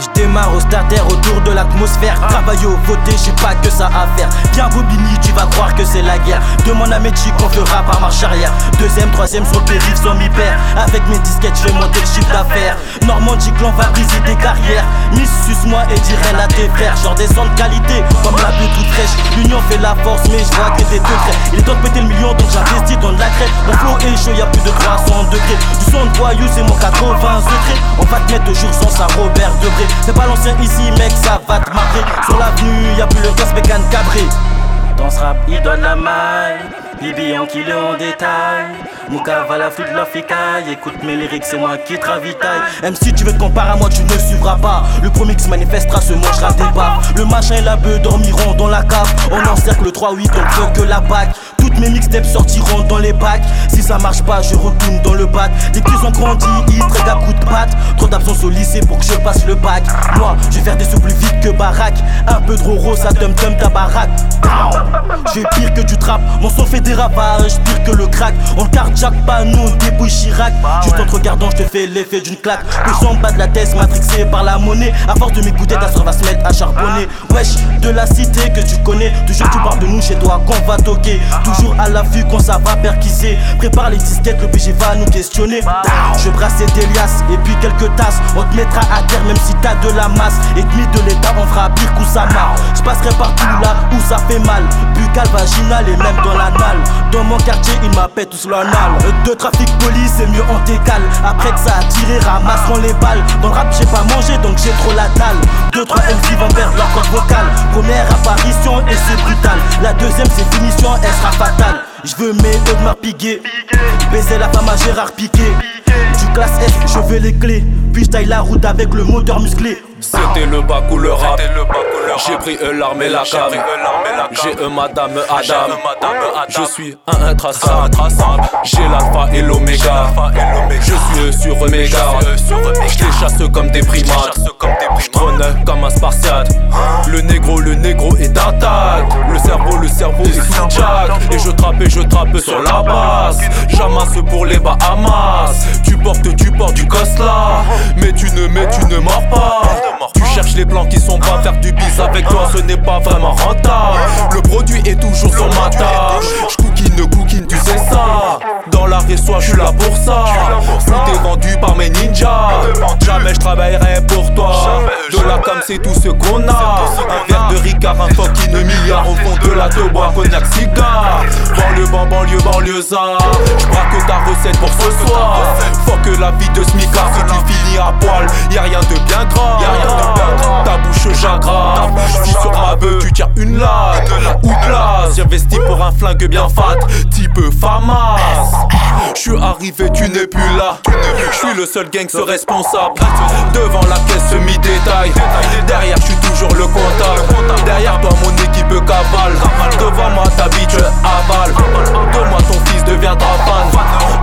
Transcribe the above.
Je démarre au starter autour de l'atmosphère. Travailler au voter, j'ai pas que ça à faire. Bien Bobigny, tu vas croire que c'est la guerre. Demande à Mechi qu'on fera par marche arrière. Deuxième, troisième sur le périph' sans. Avec mes disquettes, je vais monter le chiffre d'affaires. Normandie, clan va briser des carrières. Miss, suce-moi et dirai à tes frères. Genre des sons de qualité, comme la toute fraîche. L'union fait la force, mais je vois que des degrés. Il est temps de péter le million, donc j'investis dans de la crête. Mon flow est chaud, y'a plus de 300 degrés. De c'est mon 80 secret. On va te mettre de jour sans ça, Robert Debré. C'est pas l'ancien ici, mec, ça va te marquer. Sur l'avenue, y'a plus le casse bécane cabré. Dans ce rap, il donne la maille. Bibi en kilo en détail. Mouka va la flûte, la ficaille. Écoute mes lyrics, c'est moi qui te ravitaille. Même si tu veux te comparer à moi, tu ne suivras pas. Le premier qui se manifestera se mangera des baffes. Le machin et la bœuf dormiront dans la cave. On encercle le 3-8, on que la bague. Toutes mes mixtapes sortiront dans les bacs. Si ça marche pas, je retourne dans le bac. Les petits ont grandi, ils traitent à coups de patte. Trop d'absence au lycée pour que je passe le bac. Moi, je vais faire des sous plus vite que baraque. Un peu de roro, ça tum tum ta baraque. Je vais pire que du trap. Mon son fait des ravages, pire que le crack. On le carjack pas, nous on débouille Chirac. Juste en te regardant, je te fais l'effet d'une claque. Le son bat de la tête, matrixé par la monnaie. À force de m'écouter, ta soeur va se mettre à charbonner. Wesh, de la cité que tu connais. Toujours tu parles de nous chez toi qu'on va toquer. Toujours à l'affût quand ça va perquiser. Prépare les disquettes, le BG va nous questionner. Je brasse des liasses et puis quelques tasses. On te mettra à terre même si t'as de la masse. Et demi de l'état, on Je passerai partout là où ça fait mal. Buccal, vaginal et même dans l'anal. Dans mon quartier, ils m'appellent tous l'anal. De trafic police, c'est mieux on décale. Après que ça a tiré, ramasseront les balles. Dans le rap, j'ai pas mangé donc j'ai trop la dalle. Deux, trois MC vont perdre leur code vocal. Première apparition et c'est brutal. La deuxième, c'est finition, elle sera fatale. Je veux mes Audemars Piguet. Baiser la femme à Gérard Piquet. Du classe F, je veux les clés. Puis je taille la route avec le moteur musclé. C'était le bac ou le rap. J'ai pris l'arme et la cam. J'ai un madame Adam. Je suis un intraçable. J'ai l'alpha et l'oméga. Je suis sur Omega. Je les chasse comme des primates. Je trône comme un spartiate. Le négro, le négro est attaque. Le cerveau, le cerveau est sous jack. Et je trappe et je trappe sur la base. J'amasse pour les Bahamas. Tu portes, tu portes du là Mais tu ne, mais tu ne mords pas. Tu cherches les plans qui sont pas faire du bis avec toi, ce n'est pas vraiment rentable. Le produit est toujours sur ma table. Je cookine, tu sais ça. Dans la soit je suis là pour ça. Tout est vendu par mes ninjas. Jamais je travaillerai pour c'est tout ce qu'on a. Un verre de Ricard, un fucking milliard au fond de la te cognac, cigare. Banlieue, ban, banlieue, banlieue, ça. que ta recette pour ce soir. Que la vie de smicard si tu finis à poil. Y'a rien de bien grave. Ta bouche j'aggrave. J'suis sur ma investi pour un flingue bien fat, type FAMAS. Je suis arrivé, tu n'es plus là. Je suis le seul gangster responsable. Devant la caisse semi-détail. Derrière, je suis toujours le contact. Derrière toi, mon équipe cavale. Devant moi, ta bitch avale. De moi, ton fils deviendra fan.